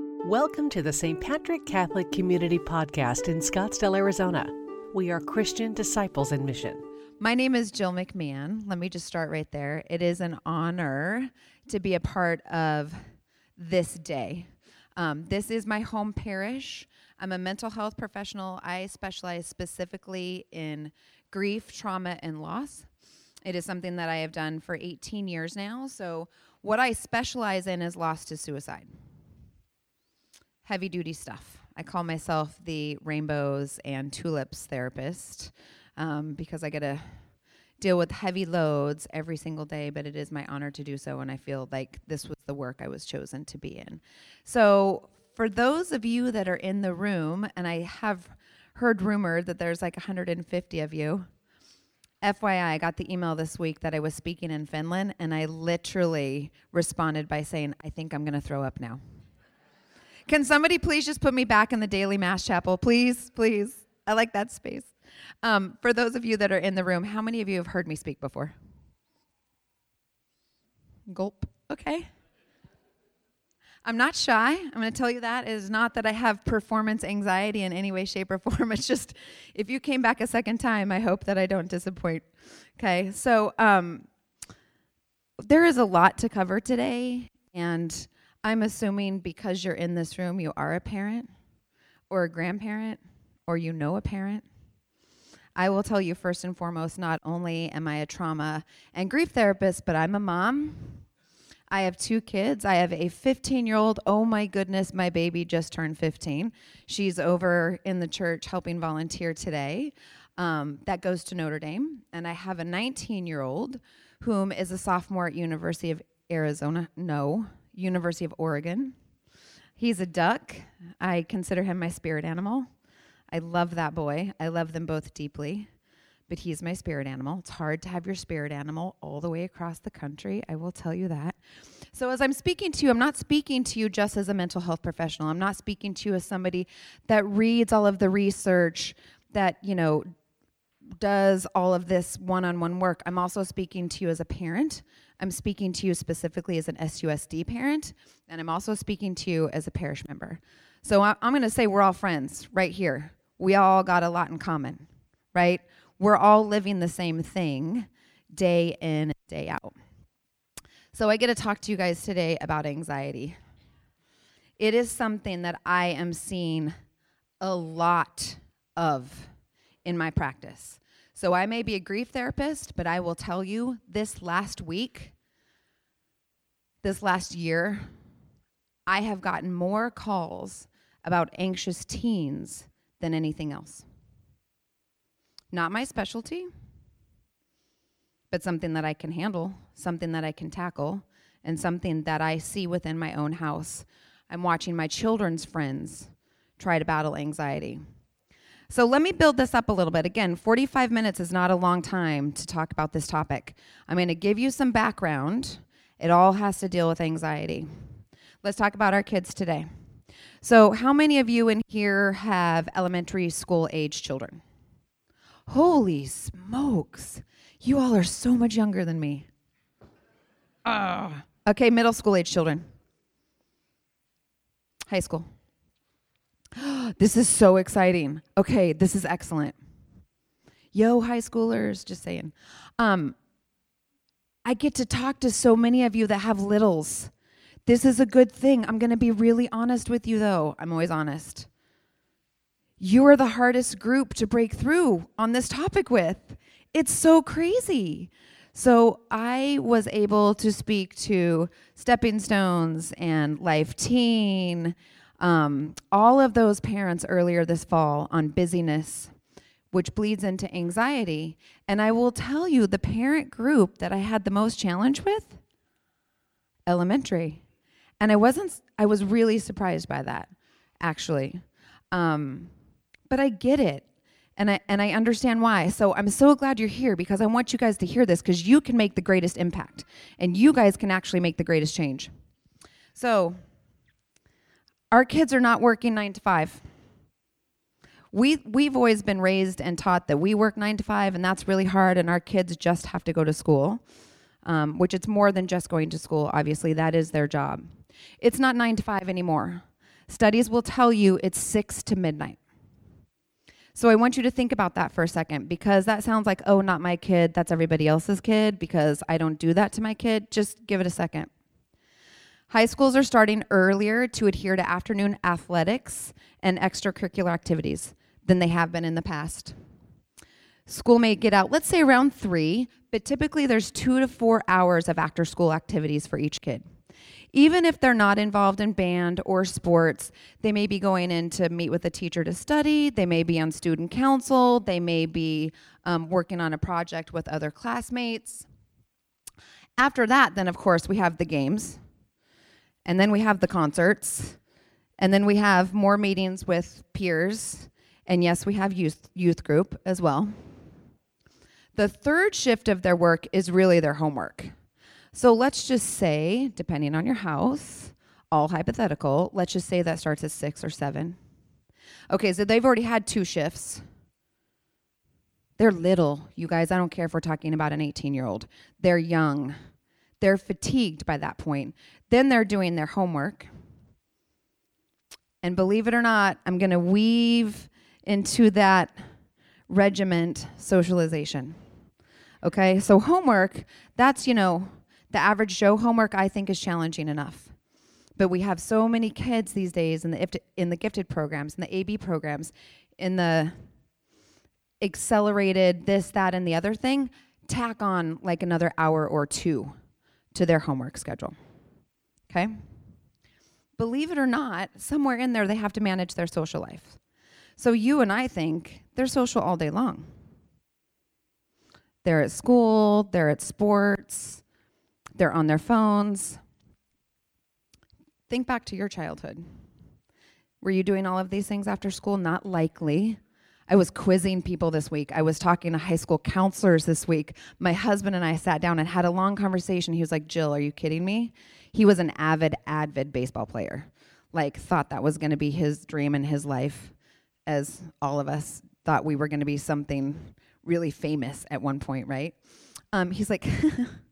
Welcome to the St. Patrick Catholic Community Podcast in Scottsdale, Arizona. We are Christian disciples in mission. My name is Jill McMahon. Let me just start right there. It is an honor to be a part of this day. Um, this is my home parish. I'm a mental health professional. I specialize specifically in grief, trauma, and loss. It is something that I have done for 18 years now. So, what I specialize in is loss to suicide heavy duty stuff. I call myself the rainbows and tulips therapist um, because I get to deal with heavy loads every single day, but it is my honor to do so, and I feel like this was the work I was chosen to be in. So, for those of you that are in the room, and I have heard rumored that there's like 150 of you. FYI, I got the email this week that I was speaking in Finland, and I literally responded by saying, I think I'm going to throw up now. Can somebody please just put me back in the daily mass chapel? Please, please. I like that space. Um, for those of you that are in the room, how many of you have heard me speak before? Gulp. Okay. I'm not shy. I'm going to tell you that. It is not that I have performance anxiety in any way, shape, or form. It's just if you came back a second time, I hope that I don't disappoint. Okay. So um, there is a lot to cover today. And I'm assuming because you're in this room, you are a parent or a grandparent or you know a parent. I will tell you first and foremost not only am I a trauma and grief therapist, but I'm a mom. I have two kids. I have a 15 year old. Oh my goodness, my baby just turned 15. She's over in the church helping volunteer today. Um, that goes to Notre Dame. And I have a 19 year old whom is a sophomore at University of Arizona. No, University of Oregon. He's a duck. I consider him my spirit animal. I love that boy. I love them both deeply, but he's my spirit animal. It's hard to have your spirit animal all the way across the country. I will tell you that. So, as I'm speaking to you, I'm not speaking to you just as a mental health professional. I'm not speaking to you as somebody that reads all of the research, that, you know, does all of this one on one work. I'm also speaking to you as a parent I'm speaking to you specifically as an SUSD parent, and I'm also speaking to you as a parish member. So I'm going to say we're all friends right here. We all got a lot in common, right? We're all living the same thing day in, day out. So I get to talk to you guys today about anxiety. It is something that I am seeing a lot of in my practice. So I may be a grief therapist, but I will tell you this last week, this last year, I have gotten more calls about anxious teens than anything else. Not my specialty, but something that I can handle, something that I can tackle, and something that I see within my own house. I'm watching my children's friends try to battle anxiety. So let me build this up a little bit. Again, 45 minutes is not a long time to talk about this topic. I'm going to give you some background. It all has to deal with anxiety. Let's talk about our kids today. So, how many of you in here have elementary school age children? Holy smokes. You all are so much younger than me. Uh, okay, middle school age children. High school. this is so exciting. Okay, this is excellent. Yo, high schoolers, just saying. Um, I get to talk to so many of you that have littles. This is a good thing. I'm going to be really honest with you, though. I'm always honest. You are the hardest group to break through on this topic with. It's so crazy. So I was able to speak to Stepping Stones and Life Teen, um, all of those parents earlier this fall on busyness, which bleeds into anxiety. And I will tell you the parent group that I had the most challenge with elementary. And I wasn't, I was really surprised by that, actually. Um, but I get it. And I, and I understand why. So I'm so glad you're here because I want you guys to hear this because you can make the greatest impact and you guys can actually make the greatest change. So, our kids are not working nine to five. We, we've always been raised and taught that we work nine to five, and that's really hard, and our kids just have to go to school, um, which it's more than just going to school. Obviously, that is their job. It's not nine to five anymore. Studies will tell you it's 6 to midnight. So I want you to think about that for a second because that sounds like, oh, not my kid, that's everybody else's kid because I don't do that to my kid. Just give it a second. High schools are starting earlier to adhere to afternoon athletics and extracurricular activities than they have been in the past. School may get out, let's say around three, but typically there's two to four hours of after school activities for each kid even if they're not involved in band or sports, they may be going in to meet with a teacher to study, they may be on student council, they may be um, working on a project with other classmates. After that, then of course, we have the games, and then we have the concerts, and then we have more meetings with peers, and yes, we have youth, youth group as well. The third shift of their work is really their homework. So let's just say, depending on your house, all hypothetical, let's just say that starts at six or seven. Okay, so they've already had two shifts. They're little, you guys. I don't care if we're talking about an 18 year old. They're young. They're fatigued by that point. Then they're doing their homework. And believe it or not, I'm going to weave into that regiment socialization. Okay, so homework, that's, you know, the average Joe homework, I think, is challenging enough. But we have so many kids these days in the in the gifted programs, in the AP programs, in the accelerated this, that, and the other thing, tack on like another hour or two to their homework schedule. Okay? Believe it or not, somewhere in there they have to manage their social life. So you and I think they're social all day long. They're at school, they're at sports, they're on their phones. Think back to your childhood. Were you doing all of these things after school? Not likely. I was quizzing people this week. I was talking to high school counselors this week. My husband and I sat down and had a long conversation. He was like, Jill, are you kidding me? He was an avid, avid baseball player. Like, thought that was going to be his dream in his life, as all of us thought we were going to be something really famous at one point, right? Um, he's like,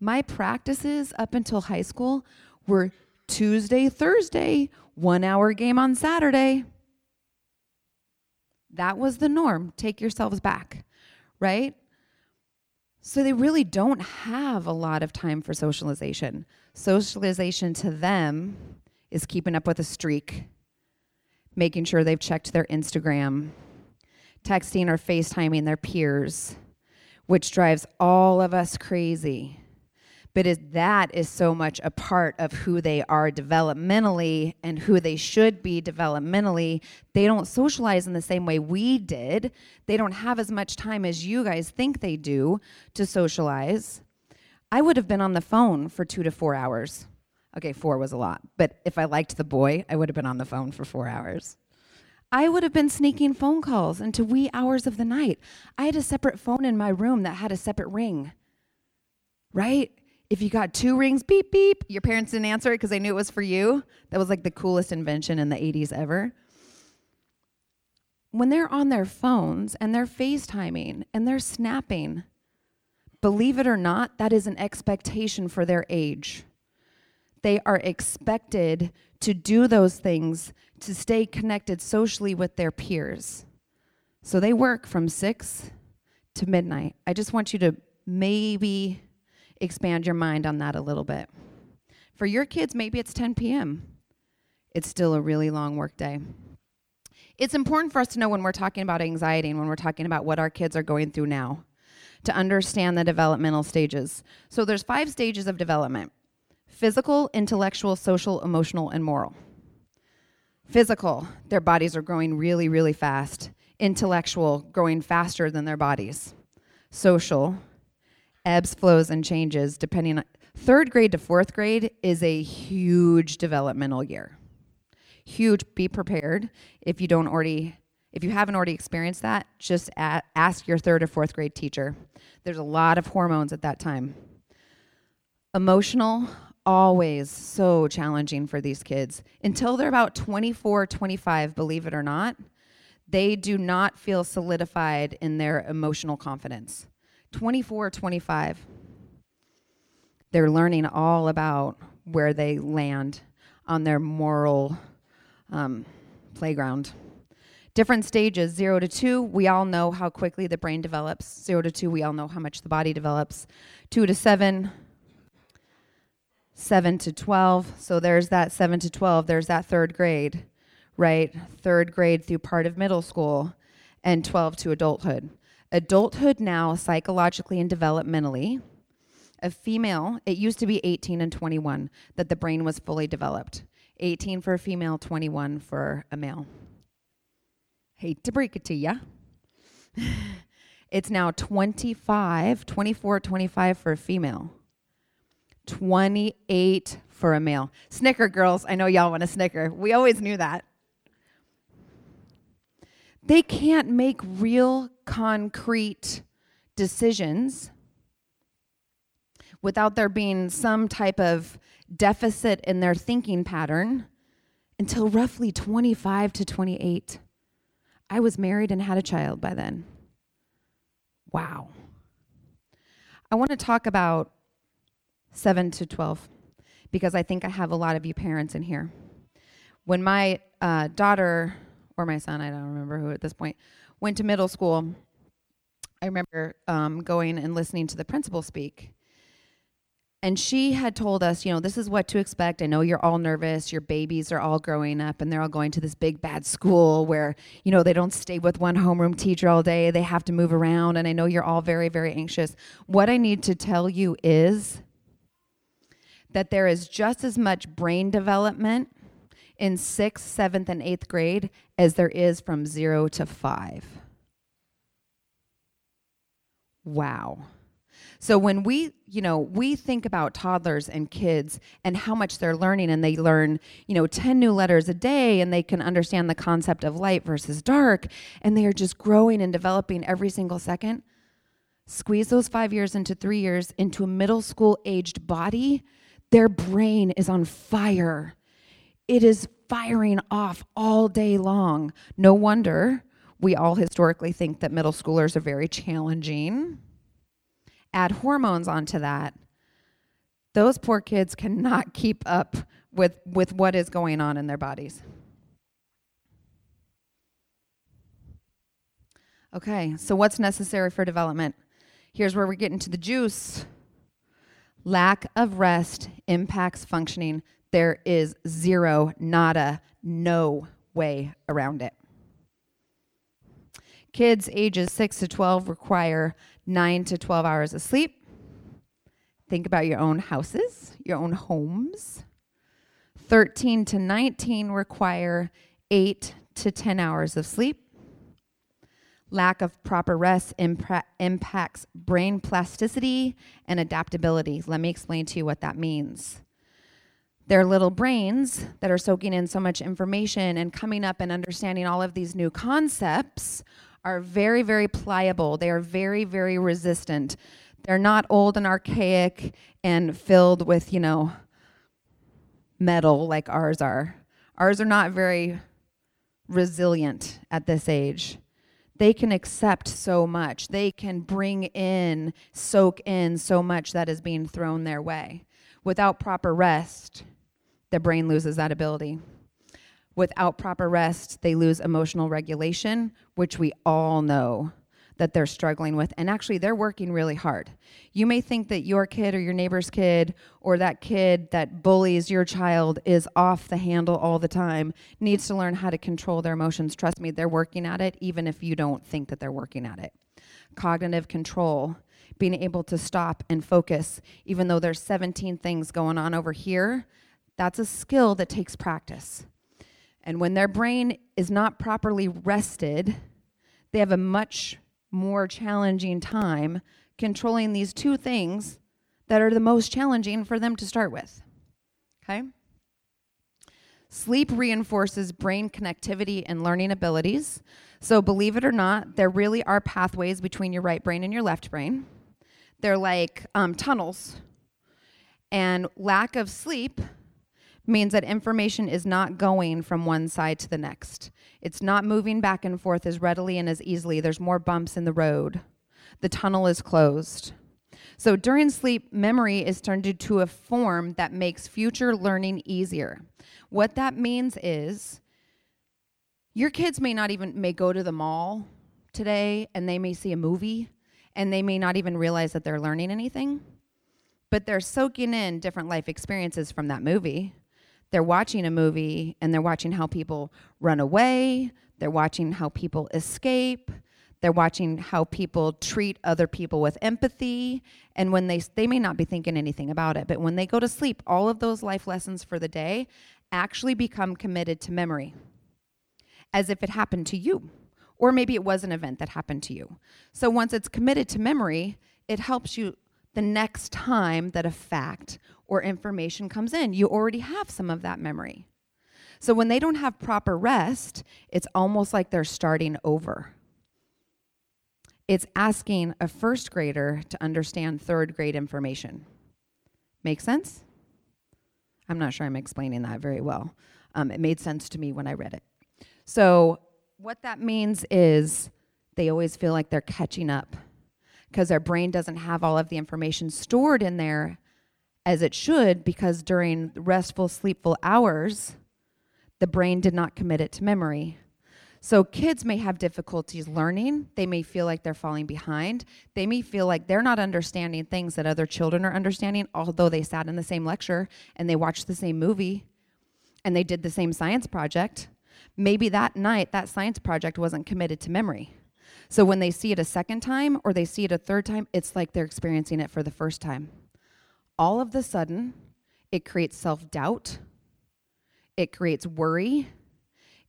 My practices up until high school were Tuesday, Thursday, one hour game on Saturday. That was the norm. Take yourselves back, right? So they really don't have a lot of time for socialization. Socialization to them is keeping up with a streak, making sure they've checked their Instagram, texting or FaceTiming their peers, which drives all of us crazy but is that is so much a part of who they are developmentally and who they should be developmentally they don't socialize in the same way we did they don't have as much time as you guys think they do to socialize i would have been on the phone for two to four hours okay four was a lot but if i liked the boy i would have been on the phone for four hours I would have been sneaking phone calls into wee hours of the night. I had a separate phone in my room that had a separate ring. Right? If you got two rings, beep, beep, your parents didn't answer it because they knew it was for you. That was like the coolest invention in the 80s ever. When they're on their phones and they're FaceTiming and they're snapping, believe it or not, that is an expectation for their age. They are expected to do those things to stay connected socially with their peers. So they work from 6 to midnight. I just want you to maybe expand your mind on that a little bit. For your kids, maybe it's 10 p.m. It's still a really long work day. It's important for us to know when we're talking about anxiety and when we're talking about what our kids are going through now to understand the developmental stages. So there's five stages of development. Physical, intellectual, social, emotional, and moral. Physical, their bodies are growing really, really fast. Intellectual, growing faster than their bodies. Social, ebbs, flows, and changes depending on third grade to fourth grade is a huge developmental year. Huge. Be prepared. If you don't already, if you haven't already experienced that, just ask your third or fourth grade teacher. There's a lot of hormones at that time. Emotional, always so challenging for these kids. Until they're about 24, 25, believe it or not, they do not feel solidified in their emotional confidence. 24, 25, they're learning all about where they land on their moral um, playground. Different stages, zero to two, we all know how quickly the brain develops. Zero to two, we all know how much the body develops. Two to seven, seven to 12. So there's that seven to 12, there's that third grade, right? Third grade through part of middle school, and 12 to adulthood. Adulthood now, psychologically and developmentally, a female, it used to be 18 and 21 that the brain was fully developed. 18 for a female, 21 for a male. Hate to break it to ya. it's now 25, 24, 25 for a female. 28 for a male. Snicker, girls. I know y'all want a snicker. We always knew that. They can't make real, concrete decisions without there being some type of deficit in their thinking pattern until roughly 25 to 28. I was married and had a child by then. Wow. I want to talk about 7 to 12 because I think I have a lot of you parents in here. When my uh, daughter or my son, I don't remember who at this point, went to middle school, I remember um, going and listening to the principal speak and she had told us, you know, this is what to expect. I know you're all nervous. Your babies are all growing up and they're all going to this big bad school where, you know, they don't stay with one homeroom teacher all day. They have to move around. And I know you're all very, very anxious. What I need to tell you is that there is just as much brain development in sixth, seventh, and eighth grade as there is from zero to five. Wow. So when we, you know, we think about toddlers and kids and how much they're learning and they learn, you know, 10 new letters a day and they can understand the concept of light versus dark and they are just growing and developing every single second. Squeeze those 5 years into 3 years into a middle school aged body, their brain is on fire. It is firing off all day long. No wonder we all historically think that middle schoolers are very challenging add hormones onto that, those poor kids cannot keep up with, with what is going on in their bodies. Okay, so what's necessary for development? Here's where we get into the juice. Lack of rest impacts functioning. There is zero, nada, no way around it. Kids ages 6 to 12 require 9 to 12 hours of sleep. Think about your own houses, your own homes. 13 to 19 require 8 to 10 hours of sleep. Lack of proper rest impra- impacts brain plasticity and adaptability. Let me explain to you what that means. Their little brains that are soaking in so much information and coming up and understanding all of these new concepts are very, very pliable. They are very, very resistant. They're not old and archaic and filled with, you know, metal like ours are. Ours are not very resilient at this age. They can accept so much. They can bring in, soak in so much that is being thrown their way. Without proper rest, the brain loses that ability. Without proper rest, they lose emotional regulation, which we all know that they're struggling with. And actually, they're working really hard. You may think that your kid or your neighbor's kid or that kid that bullies your child is off the handle all the time, needs to learn how to control their emotions. Trust me, they're working at it, even if you don't think that they're working at it. Cognitive control, being able to stop and focus, even though there's 17 things going on over here, that's a skill that takes practice. And when their brain is not properly rested, they have a much more challenging time controlling these two things that are the most challenging for them to start with. Okay? Sleep reinforces brain connectivity and learning abilities. So, believe it or not, there really are pathways between your right brain and your left brain. They're like um, tunnels. And lack of sleep means that information is not going from one side to the next. It's not moving back and forth as readily and as easily. There's more bumps in the road. The tunnel is closed. So during sleep, memory is turned into a form that makes future learning easier. What that means is Your kids may not even may go to the mall today and they may see a movie and they may not even realize that they're learning anything, but they're soaking in different life experiences from that movie. They're watching a movie and they're watching how people run away, they're watching how people escape, they're watching how people treat other people with empathy. And when they, they may not be thinking anything about it, but when they go to sleep, all of those life lessons for the day actually become committed to memory as if it happened to you. Or maybe it was an event that happened to you. So once it's committed to memory, it helps you the next time that a fact or information comes in. You already have some of that memory. So when they don't have proper rest, it's almost like they're starting over. It's asking a first grader to understand third grade information. Make sense? I'm not sure I'm explaining that very well. Um, it made sense to me when I read it. So, what that means is they always feel like they're catching up because their brain doesn't have all of the information stored in there as it should because during restful, sleepful hours, the brain did not commit it to memory. So kids may have difficulties learning. They may feel like they're falling behind. They may feel like they're not understanding things that other children are understanding, although they sat in the same lecture and they watched the same movie and they did the same science project. Maybe that night, that science project wasn't committed to memory. So when they see it a second time or they see it a third time, it's like they're experiencing it for the first time. All of the sudden, it creates self doubt, it creates worry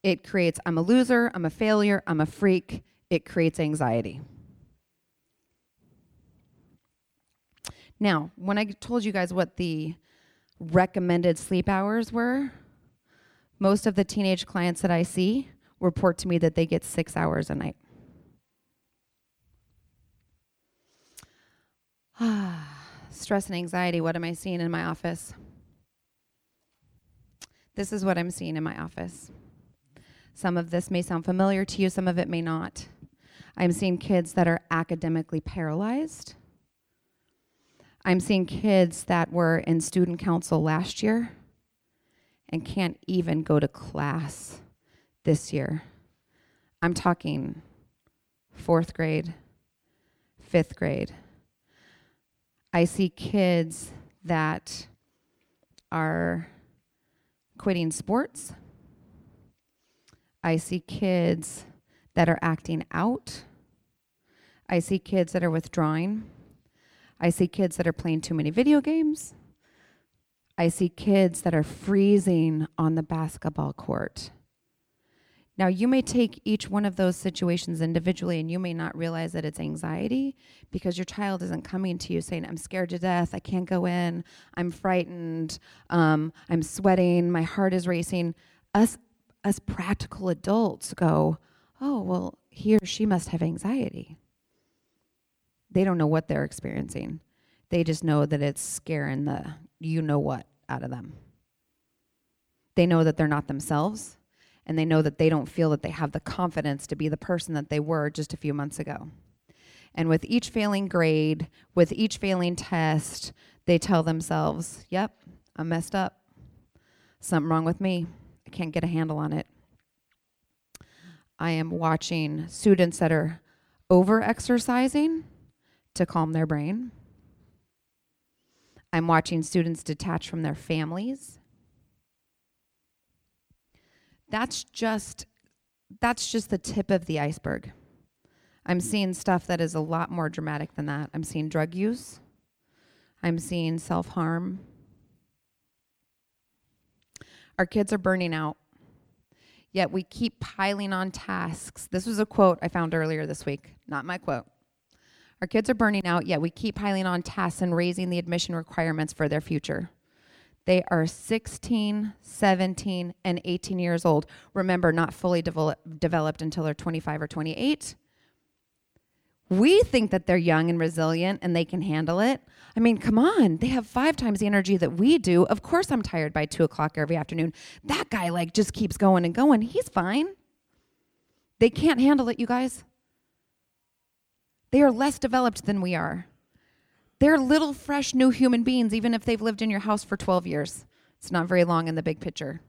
it creates, I'm a loser, I'm a failure, I'm a freak. It creates anxiety. Now, when I told you guys what the recommended sleep hours were, most of the teenage clients that I see report to me that they get six hours a night. Ah. Stress and anxiety, what am I seeing in my office? This is what I'm seeing in my office. Some of this may sound familiar to you, some of it may not. I'm seeing kids that are academically paralyzed. I'm seeing kids that were in student council last year and can't even go to class this year. I'm talking fourth grade, fifth grade. I see kids that are quitting sports I see kids that are acting out. I see kids that are withdrawing. I see kids that are playing too many video games. I see kids that are freezing on the basketball court. Now, you may take each one of those situations individually and you may not realize that it's anxiety because your child isn't coming to you saying, I'm scared to death, I can't go in, I'm frightened, um, I'm sweating, my heart is racing. Us us practical adults go, oh, well, he or she must have anxiety. They don't know what they're experiencing. They just know that it's scaring the you know what out of them. They know that they're not themselves, and they know that they don't feel that they have the confidence to be the person that they were just a few months ago. And with each failing grade, with each failing test, they tell themselves, yep, I'm messed up. Something wrong with me. I can't get a handle on it. I am watching students that are over exercising to calm their brain. I'm watching students detach from their families. That's just that's just the tip of the iceberg. I'm seeing stuff that is a lot more dramatic than that. I'm seeing drug use. I'm seeing self-harm. Our kids are burning out. Yet we keep piling on tasks. This was a quote I found earlier this week, not my quote. Our kids are burning out, yet we keep piling on tasks and raising the admission requirements for their future. They are 16, 17, and 18 years old. Remember, not fully develop, developed until they're 25 or 28. We think that they're young and resilient and they can handle it. I mean, come on, they have five times the energy that we do. Of course, I'm tired by two o'clock every afternoon. That guy, like, just keeps going and going. He's fine. They can't handle it, you guys. They are less developed than we are. They're little, fresh, new human beings, even if they've lived in your house for 12 years. It's not very long in the big picture.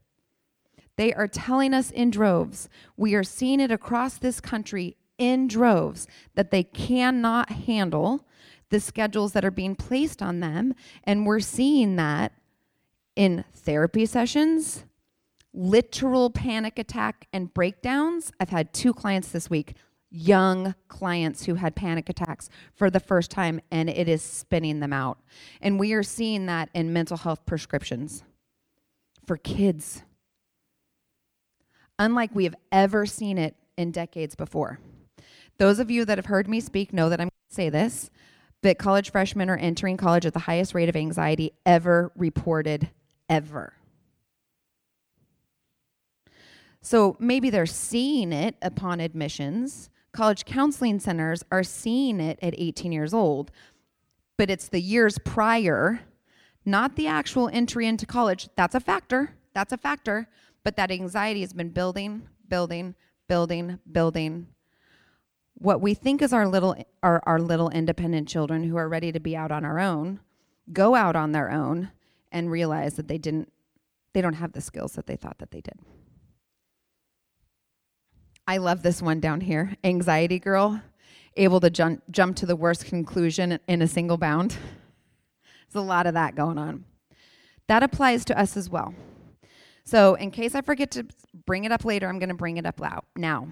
They are telling us in droves. We are seeing it across this country in droves that they cannot handle the schedules that are being placed on them. And we're seeing that in therapy sessions, literal panic attack and breakdowns. I've had two clients this week, young clients who had panic attacks for the first time, and it is spinning them out. And we are seeing that in mental health prescriptions for kids, unlike we have ever seen it in decades before. Those of you that have heard me speak know that I'm going to say this that college freshmen are entering college at the highest rate of anxiety ever reported, ever. So maybe they're seeing it upon admissions. College counseling centers are seeing it at 18 years old, but it's the years prior, not the actual entry into college. That's a factor. That's a factor. But that anxiety has been building, building, building, building what we think is our little our, our little independent children who are ready to be out on our own go out on their own and realize that they didn't they don't have the skills that they thought that they did i love this one down here. Anxiety girl able to jump jump to the worst conclusion in a single bound. There's a lot of that going on. That applies to us as well. So in case i forget to bring it up later i'm going to bring it up loud now.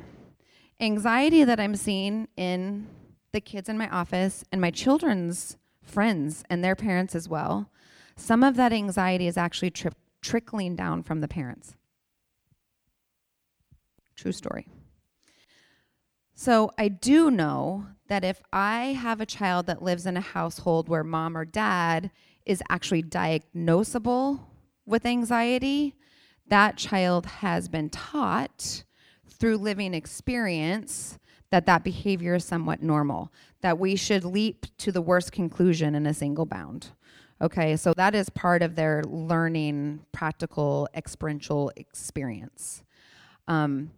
Anxiety that I'm seeing in the kids in my office and my children's friends and their parents as well, some of that anxiety is actually tri- trickling down from the parents. True story. So I do know that if I have a child that lives in a household where mom or dad is actually diagnosable with anxiety, that child has been taught through living experience that that behavior is somewhat normal, that we should leap to the worst conclusion in a single bound. Okay, so that is part of their learning, practical, experiential experience. Um,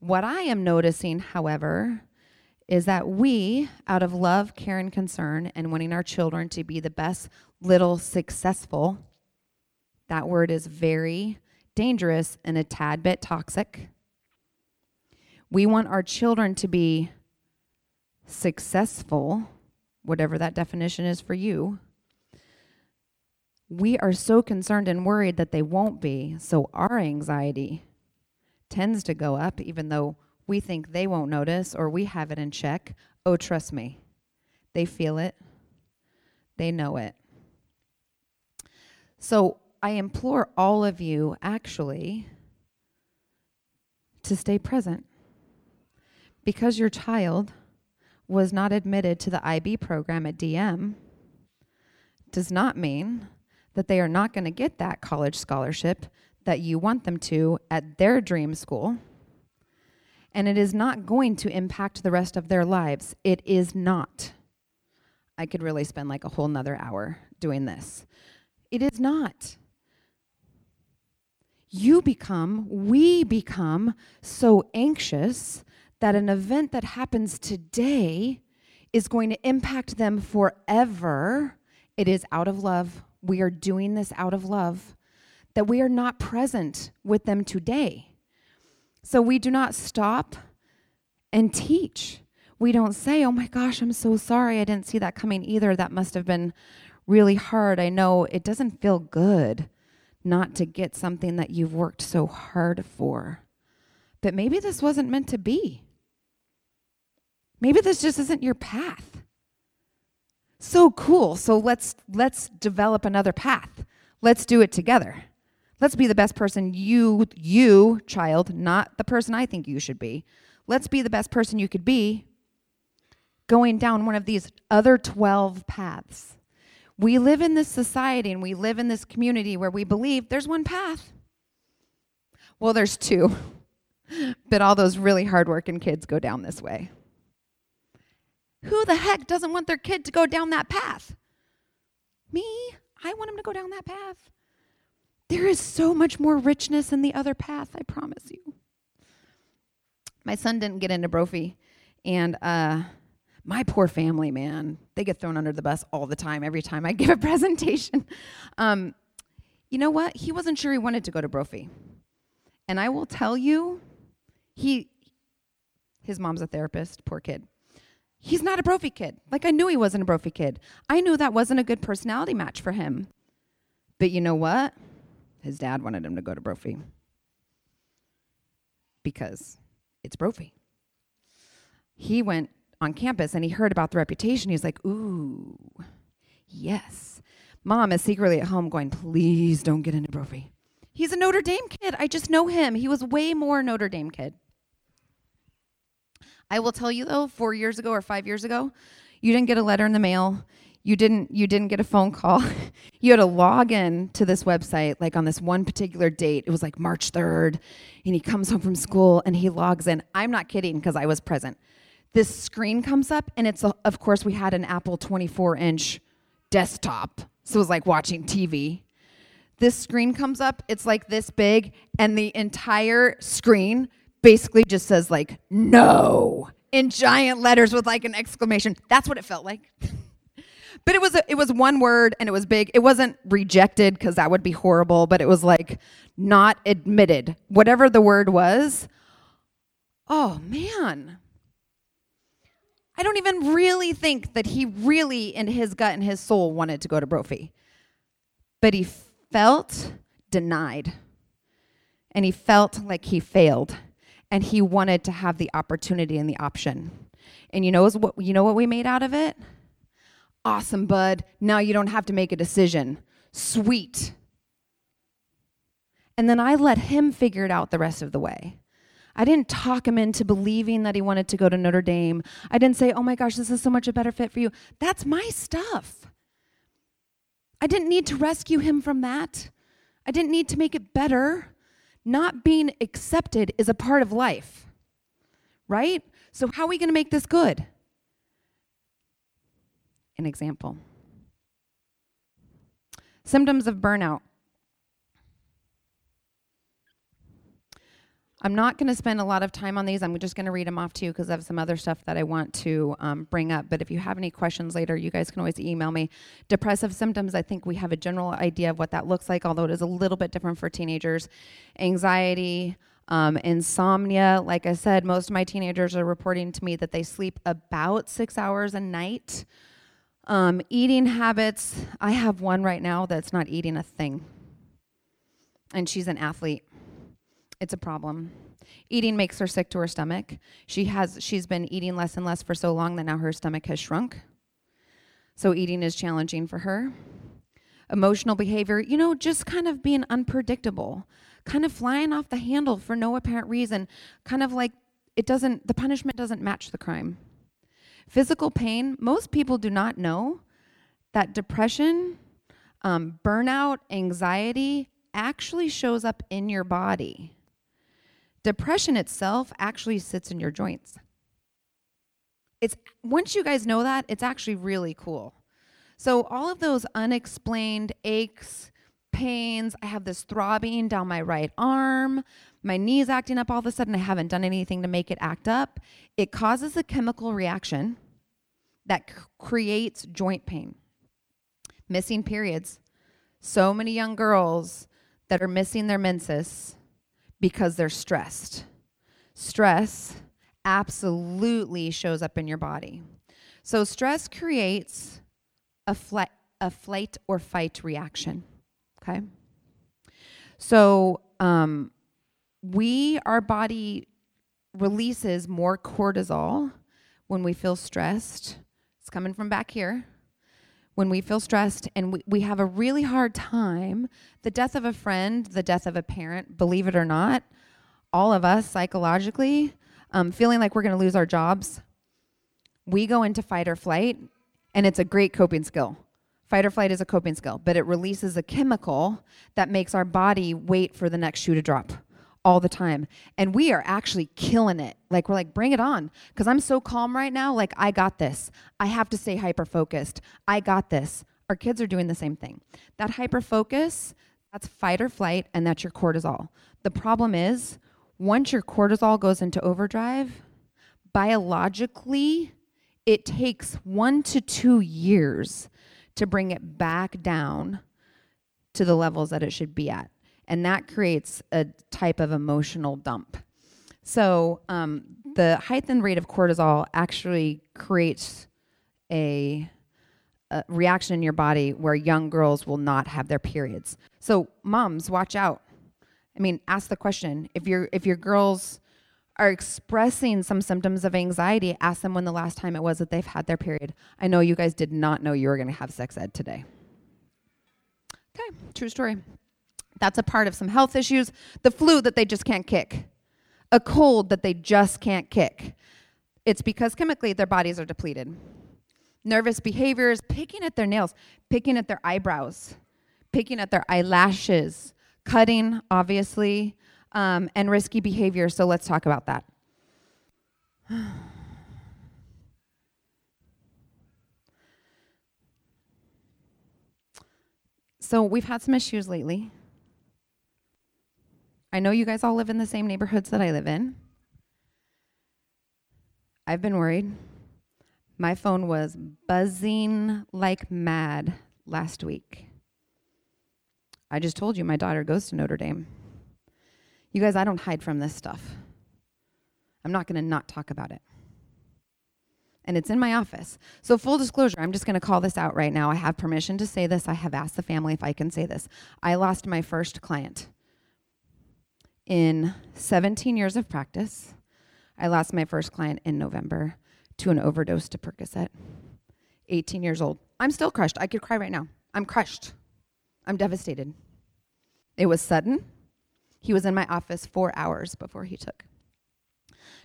what I am noticing, however, is that we, out of love, care, and concern, and wanting our children to be the best little successful, that word is very dangerous and a tad bit toxic. We want our children to be successful, whatever that definition is for you. We are so concerned and worried that they won't be, so our anxiety tends to go up, even though we think they won't notice or we have it in check. Oh, trust me, they feel it, they know it. So I implore all of you actually to stay present because your child was not admitted to the IB program at DM does not mean that they are not going to get that college scholarship that you want them to at their dream school. And it is not going to impact the rest of their lives. It is not. I could really spend like a whole nother hour doing this. It is not. You become, we become so anxious that an event that happens today is going to impact them forever. It is out of love. We are doing this out of love, that we are not present with them today. So we do not stop and teach. We don't say, oh my gosh, I'm so sorry. I didn't see that coming either. That must have been really hard. I know it doesn't feel good not to get something that you've worked so hard for. But maybe this wasn't meant to be. Maybe this just isn't your path. So cool. So let's let's develop another path. Let's do it together. Let's be the best person you you child, not the person I think you should be. Let's be the best person you could be going down one of these other 12 paths. We live in this society and we live in this community where we believe there's one path. Well, there's two. but all those really hardworking kids go down this way. Who the heck doesn't want their kid to go down that path? Me? I want him to go down that path. There is so much more richness in the other path, I promise you. My son didn't get into Brophy, and uh, my poor family, man, they get thrown under the bus all the time, every time I give a presentation. Um, you know what? He wasn't sure he wanted to go to Brophy. And I will tell you, he, his mom's a therapist, poor kid. He's not a Brophy kid. Like I knew he wasn't a Brophy kid. I knew that wasn't a good personality match for him. But you know what? His dad wanted him to go to Brophy because it's Brophy. He went on campus and he heard about the reputation. He's like, ooh, yes. Mom is secretly at home going, please don't get into Brophy. He's a Notre Dame kid. I just know him. He was way more Notre Dame kid. I will tell you though, four years ago or five years ago, you didn't get a letter in the mail. You didn't you didn't get a phone call. you had to log in to this website like on this one particular date. It was like March 3rd, and he comes home from school and he logs in. I'm not kidding because I was present. This screen comes up and it's of course we had an Apple 24 inch desktop. So it was like watching TV. This screen comes up, it's like this big, and the entire screen basically just says like no in giant letters with like an exclamation. That's what it felt like. but it was a, it was one word and it was big. It wasn't rejected cuz that would be horrible, but it was like not admitted. Whatever the word was. Oh man. I don't even really think that he really in his gut and his soul wanted to go to Brophy. But he felt denied. And he felt like he failed and he wanted to have the opportunity and the option. And you know what you know what we made out of it? Awesome, bud. Now you don't have to make a decision. Sweet. And then I let him figure it out the rest of the way. I didn't talk him into believing that he wanted to go to Notre Dame. I didn't say, oh my gosh, this is so much a better fit for you. That's my stuff. I didn't need to rescue him from that. I didn't need to make it better not being accepted is a part of life, right? So, how are we going to make this good? An example symptoms of burnout. I'm not going to spend a lot of time on these. I'm just going to read them off to you because I have some other stuff that I want to um, bring up. But if you have any questions later, you guys can always email me. Depressive symptoms, I think we have a general idea of what that looks like, although it is a little bit different for teenagers. Anxiety, um, insomnia. Like I said, most of my teenagers are reporting to me that they sleep about six hours a night. Um, eating habits, I have one right now that's not eating a thing. And she's an athlete it's a problem. Eating makes her sick to her stomach. She has she's been eating less and less for so long that now her stomach has shrunk. So eating is challenging for her. Emotional behavior, you know, just kind of being unpredictable, kind of flying off the handle for no apparent reason, kind of like it doesn't the punishment doesn't match the crime. Physical pain, most people do not know that depression, um, burnout, anxiety actually shows up in your body. Depression itself actually sits in your joints. It's once you guys know that, it's actually really cool. So all of those unexplained aches, pains, I have this throbbing down my right arm, my knees acting up all of a sudden, I haven't done anything to make it act up. It causes a chemical reaction that c- creates joint pain. Missing periods. So many young girls that are missing their menses because they're stressed. Stress absolutely shows up in your body. So, stress creates a, flight, a flight or fight reaction. Okay? So, um, we, our body releases more cortisol when we feel stressed. It's coming from back here when we feel stressed and we, we have a really hard time, the death of a friend, the death of a parent, believe it or not, all of us psychologically, um, feeling like we're going to lose our jobs, we go into fight or flight, and it's a great coping skill. Fight or flight is a coping skill, but it releases a chemical that makes our body wait for the next shoe to drop all the time. And we are actually killing it. Like, we're like, bring it on. Because I'm so calm right now. Like, I got this. I have to stay hyper focused. I got this. Our kids are doing the same thing. That hyper focus, that's fight or flight, and that's your cortisol. The problem is, once your cortisol goes into overdrive, biologically, it takes one to two years to bring it back down to the levels that it should be at. And that creates a type of emotional dump. So, um, the heightened rate of cortisol actually creates a, a reaction in your body where young girls will not have their periods. So, moms, watch out. I mean, ask the question if your if your girls are expressing some symptoms of anxiety, ask them when the last time it was that they've had their period. I know you guys did not know you were going to have sex ed today. Okay, true story. That's a part of some health issues. The flu that they just can't kick, a cold that they just can't kick. It's because chemically their bodies are depleted. Nervous behaviors, picking at their nails, picking at their eyebrows, picking at their eyelashes, cutting, obviously, um, and risky behavior. So let's talk about that. so we've had some issues lately. I know you guys all live in the same neighborhoods that I live in. I've been worried. My phone was buzzing like mad last week. I just told you my daughter goes to Notre Dame. You guys, I don't hide from this stuff. I'm not going to not talk about it. And it's in my office. So, full disclosure, I'm just going to call this out right now. I have permission to say this. I have asked the family if I can say this. I lost my first client in 17 years of practice. I lost my first client in November to an overdose to Percocet. 18 years old. I'm still crushed. I could cry right now. I'm crushed. I'm devastated. It was sudden. He was in my office four hours before he took.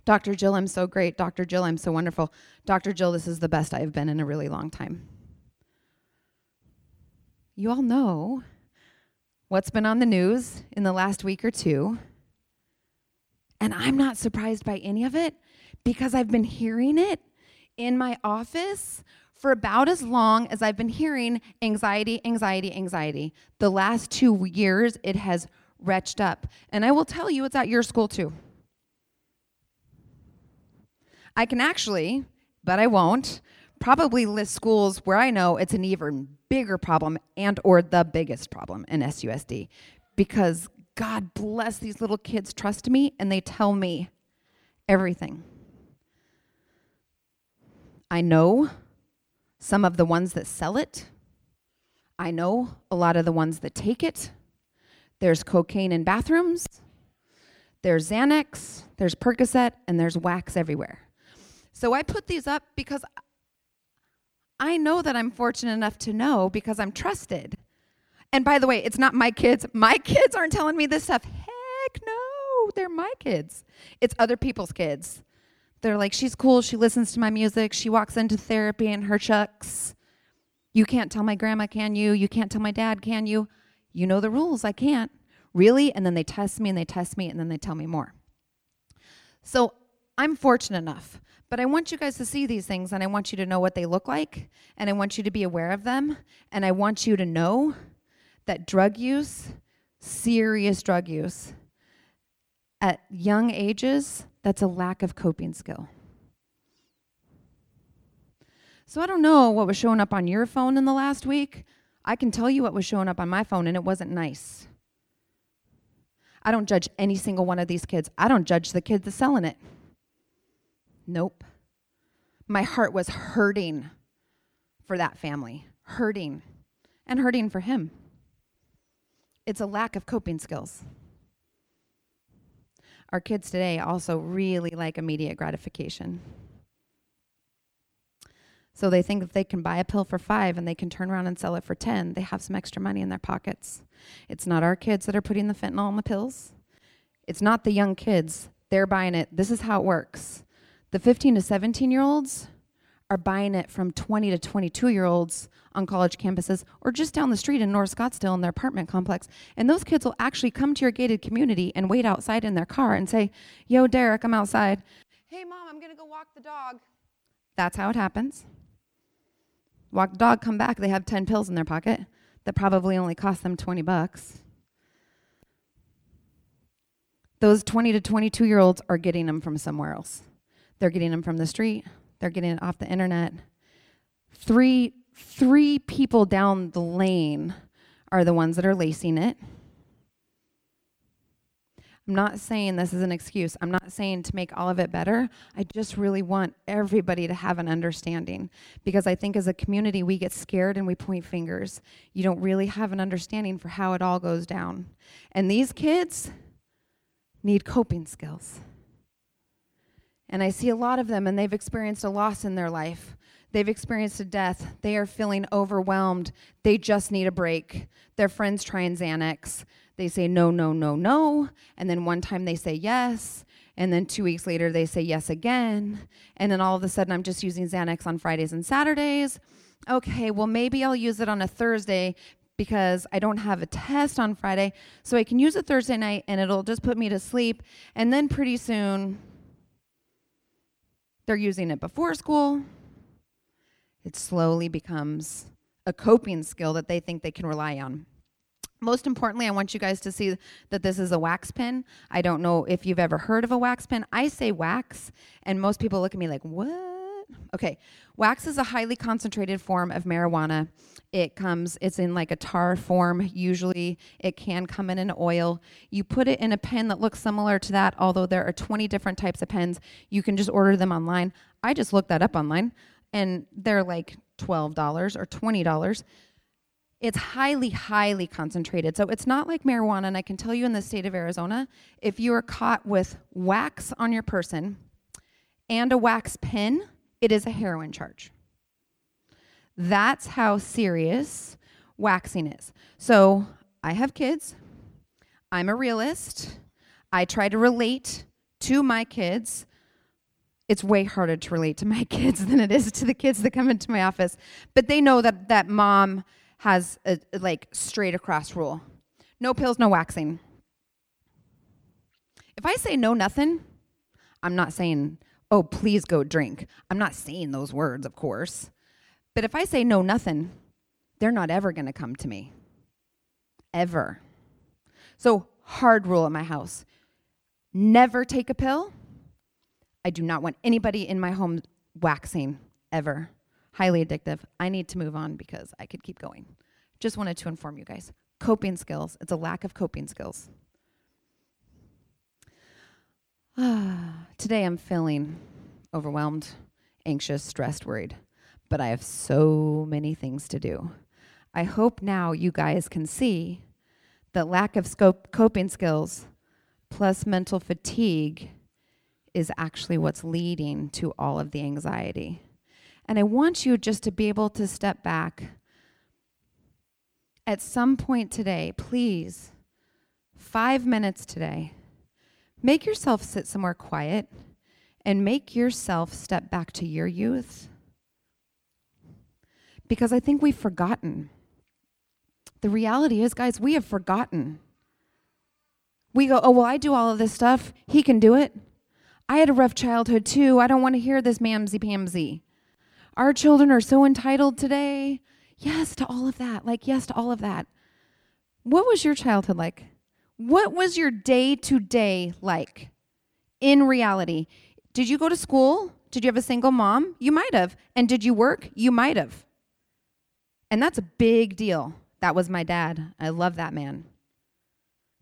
Dr. Jill, I'm so great. Dr. Jill, I'm so wonderful. Dr. Jill, this is the best I've been in a really long time. You all know what's been on the news in the last week or two. And I'm not surprised by any of it because I've been hearing it in my office for about as long as I've been hearing anxiety, anxiety, anxiety. The last two years, it has retched up. And I will tell you, it's at your school too. I can actually, but I won't, probably list schools where I know it's an even bigger problem and or the biggest problem in SUSD because God bless these little kids trust me and they tell me everything. I know some of the ones that sell it. I know a lot of the ones that take it. There's cocaine in bathrooms, there's Xanax, there's Percocet, and there's wax everywhere. So I put these up because I know that I'm fortunate enough to know because I'm trusted. And by the way, it's not my kids. My kids aren't telling me this stuff. Heck no, they're my kids. It's other people's kids. They're like, she's cool. She listens to my music. She walks into therapy in her chucks. You can't tell my grandma, can you? You can't tell my dad, can you? You know the rules. I can't. Really? And then they test me and they test me and then they tell me more. So I'm fortunate enough, but I want you guys to see these things and I want you to know what they look like and I want you to be aware of them and I want you to know that drug use, serious drug use, at young ages, that's a lack of coping skill. So I don't know what was showing up on your phone in the last week, I can tell you what was showing up on my phone, and it wasn't nice. I don't judge any single one of these kids. I don't judge the kid that's selling it. Nope. My heart was hurting for that family, hurting, and hurting for him. It's a lack of coping skills. Our kids today also really like immediate gratification. So they think if they can buy a pill for five and they can turn around and sell it for 10, they have some extra money in their pockets. It's not our kids that are putting the fentanyl in the pills. It's not the young kids. They're buying it. This is how it works. The 15 to 17 year olds are buying it from 20 to 22 year olds on college campuses or just down the street in North Scottsdale in their apartment complex. And those kids will actually come to your gated community and wait outside in their car and say, Yo, Derek, I'm outside. Hey, mom, I'm going to go walk the dog. That's how it happens. Walk the dog, come back, they have 10 pills in their pocket that probably only cost them 20 bucks. Those 20 to 22 year olds are getting them from somewhere else. They're getting them from the street, they're getting it off the internet. Three, three people down the lane are the ones that are lacing it. I'm not saying this is an excuse. I'm not saying to make all of it better. I just really want everybody to have an understanding because I think as a community, we get scared and we point fingers. You don't really have an understanding for how it all goes down. And these kids need coping skills. And I see a lot of them, and they've experienced a loss in their life. They've experienced a death. They are feeling overwhelmed. They just need a break. Their friends try and Xanax. They say no, no, no, no. And then one time they say yes. And then two weeks later they say yes again. And then all of a sudden I'm just using Xanax on Fridays and Saturdays. Okay, well, maybe I'll use it on a Thursday because I don't have a test on Friday. So I can use it Thursday night and it'll just put me to sleep. And then pretty soon they're using it before school it slowly becomes a coping skill that they think they can rely on. Most importantly, I want you guys to see that this is a wax pen. I don't know if you've ever heard of a wax pen. I say wax, and most people look at me like, what? Okay, wax is a highly concentrated form of marijuana. It comes, it's in like a tar form. Usually, it can come in an oil. You put it in a pen that looks similar to that, although there are 20 different types of pens. You can just order them online. I just looked that up online and they're like $12 or $20. It's highly, highly concentrated. So it's not like marijuana. And I can tell you in the state of Arizona, if you are caught with wax on your person and a wax pen, it is a heroin charge. That's how serious waxing is. So I have kids. I'm a realist. I try to relate to my kids it's way harder to relate to my kids than it is to the kids that come into my office. But they know that that mom has a, like straight across rule. No pills, no waxing. If I say no nothing, I'm not saying, "Oh, please go drink." I'm not saying those words, of course. But if I say no nothing, they're not ever going to come to me. Ever. So, hard rule at my house. Never take a pill I do not want anybody in my home waxing ever. Highly addictive. I need to move on because I could keep going. Just wanted to inform you guys. Coping skills. It's a lack of coping skills. Today I'm feeling overwhelmed, anxious, stressed, worried, but I have so many things to do. I hope now you guys can see that lack of scope, coping skills plus mental fatigue is actually what's leading to all of the anxiety. And I want you just to be able to step back. At some point today, please, five minutes today, make yourself sit somewhere quiet and make yourself step back to your youth. Because I think we've forgotten. The reality is, guys, we have forgotten. We go, oh, well, I do all of this stuff. He can do it. I had a rough childhood too. I don't want to hear this mamsy pamsy. Our children are so entitled today. Yes to all of that. Like, yes to all of that. What was your childhood like? What was your day to day like in reality? Did you go to school? Did you have a single mom? You might have. And did you work? You might have. And that's a big deal. That was my dad. I love that man.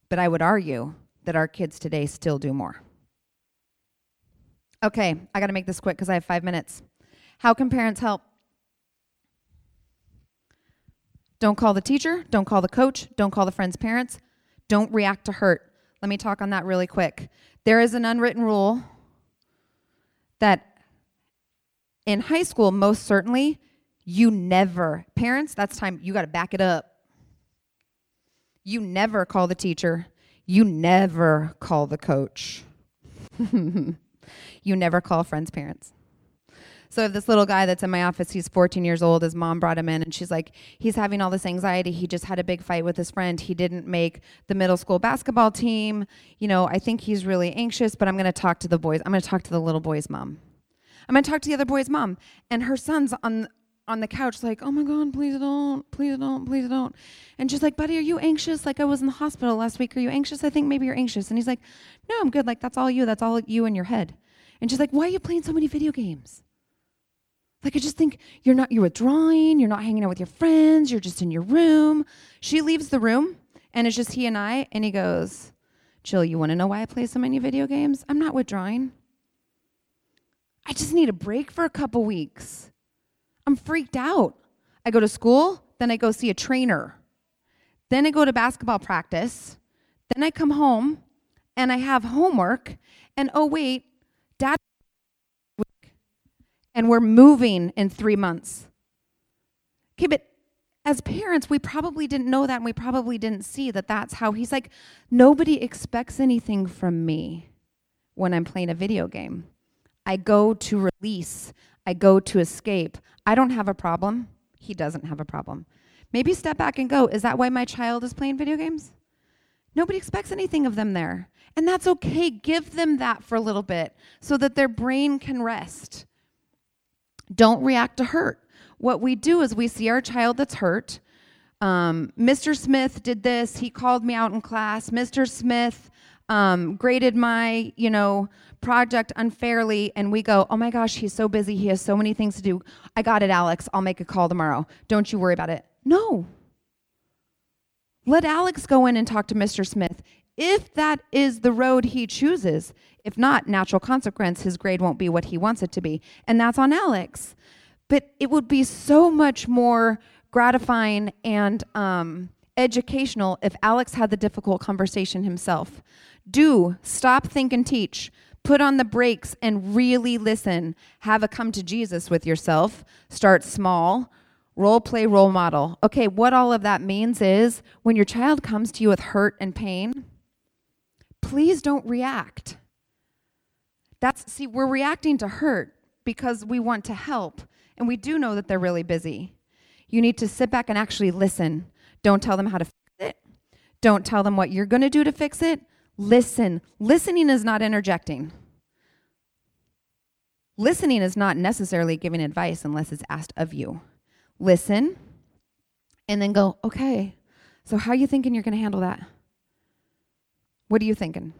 But I would argue that our kids today still do more. Okay, I got to make this quick because I have five minutes. How can parents help? Don't call the teacher. Don't call the coach. Don't call the friend's parents. Don't react to hurt. Let me talk on that really quick. There is an unwritten rule that in high school, most certainly, you never, parents, that's time, you got to back it up. You never call the teacher. You never call the coach. You never call friends' parents. So this little guy that's in my office, he's 14 years old. His mom brought him in, and she's like, he's having all this anxiety. He just had a big fight with his friend. He didn't make the middle school basketball team. You know, I think he's really anxious, but I'm going to talk to the boys. I'm going to talk to the little boy's mom. I'm going to talk to the other boy's mom, and her son's on on the couch, like, oh my God, please don't, please don't, please don't. And she's like, buddy, are you anxious? Like, I was in the hospital last week. Are you anxious? I think maybe you're anxious. And he's like, no, I'm good. Like, that's all you. That's all you in your head. And she's like, Why are you playing so many video games? Like, I just think you're not, you're withdrawing, you're not hanging out with your friends, you're just in your room. She leaves the room, and it's just he and I, and he goes, Jill, you want to know why I play so many video games? I'm not withdrawing. I just need a break for a couple weeks. I'm freaked out. I go to school, then I go see a trainer. Then I go to basketball practice. Then I come home and I have homework. And oh, wait, and we're moving in three months. Okay, but as parents, we probably didn't know that and we probably didn't see that that's how he's like, nobody expects anything from me when I'm playing a video game. I go to release, I go to escape. I don't have a problem. He doesn't have a problem. Maybe step back and go, is that why my child is playing video games? Nobody expects anything of them there. And that's okay. Give them that for a little bit so that their brain can rest. Don't react to hurt. What we do is we see our child that's hurt. Um, Mr. Smith did this. He called me out in class. Mr. Smith um, graded my, you know, project unfairly, and we go, oh my gosh, he's so busy. He has so many things to do. I got it, Alex. I'll make a call tomorrow. Don't you worry about it. No. Let Alex go in and talk to Mr. Smith. If that is the road he chooses, if not, natural consequence, his grade won't be what he wants it to be. And that's on Alex. But it would be so much more gratifying and um, educational if Alex had the difficult conversation himself. Do stop, think, and teach. Put on the brakes and really listen. Have a come to Jesus with yourself. Start small. Role play, role model. Okay, what all of that means is when your child comes to you with hurt and pain, please don't react. That's, see, we're reacting to hurt because we want to help, and we do know that they're really busy. You need to sit back and actually listen. Don't tell them how to fix it. Don't tell them what you're going to do to fix it. Listen. Listening is not interjecting. Listening is not necessarily giving advice unless it's asked of you. Listen and then go, okay, so how are you thinking you're going to handle that? What are you thinking?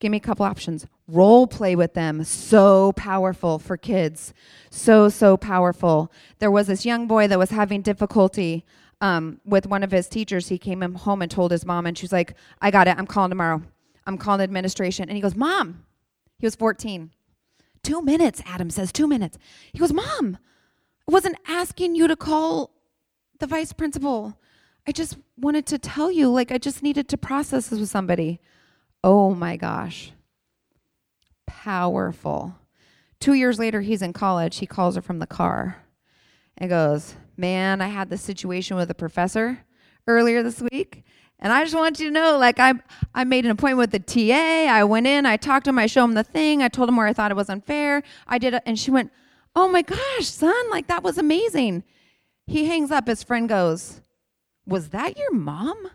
Give me a couple options. Role play with them. So powerful for kids. So, so powerful. There was this young boy that was having difficulty um, with one of his teachers. He came home and told his mom, and she's like, I got it. I'm calling tomorrow. I'm calling administration. And he goes, Mom, he was 14. Two minutes, Adam says, two minutes. He goes, Mom, I wasn't asking you to call the vice principal. I just wanted to tell you, like, I just needed to process this with somebody. Oh my gosh. Powerful. Two years later, he's in college. He calls her from the car and goes, Man, I had this situation with a professor earlier this week. And I just want you to know, like I, I made an appointment with the TA. I went in, I talked to him, I showed him the thing, I told him where I thought it was unfair. I did, it, and she went, "Oh my gosh, son, like that was amazing." He hangs up. His friend goes, "Was that your mom?"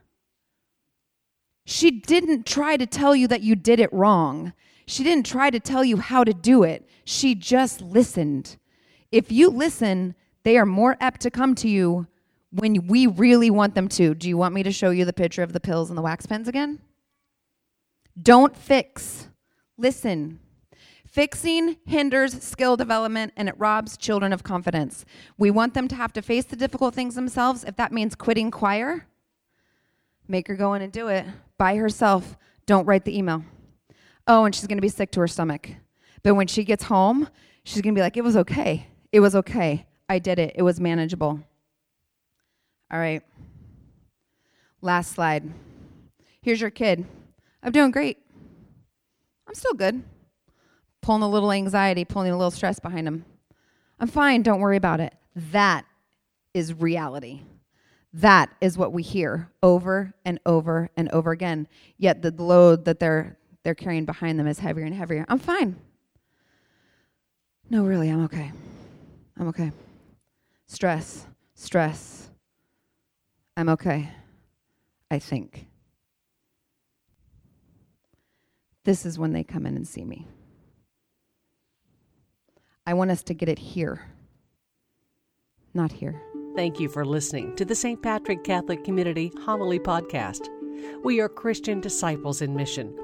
She didn't try to tell you that you did it wrong. She didn't try to tell you how to do it. She just listened. If you listen, they are more apt to come to you when we really want them to. Do you want me to show you the picture of the pills and the wax pens again? Don't fix, listen. Fixing hinders skill development and it robs children of confidence. We want them to have to face the difficult things themselves. If that means quitting choir, make her go in and do it by herself. Don't write the email. Oh, and she's going to be sick to her stomach. But when she gets home, she's going to be like, it was okay. It was okay. I did it. It was manageable. All right. Last slide. Here's your kid. I'm doing great. I'm still good. Pulling a little anxiety, pulling a little stress behind him. I'm fine. Don't worry about it. That is reality. That is what we hear over and over and over again. Yet the load that they're they're carrying behind them is heavier and heavier. I'm fine. No, really, I'm okay. I'm okay. Stress, stress. I'm okay. I think. This is when they come in and see me. I want us to get it here, not here. Thank you for listening to the St. Patrick Catholic Community Homily Podcast. We are Christian disciples in mission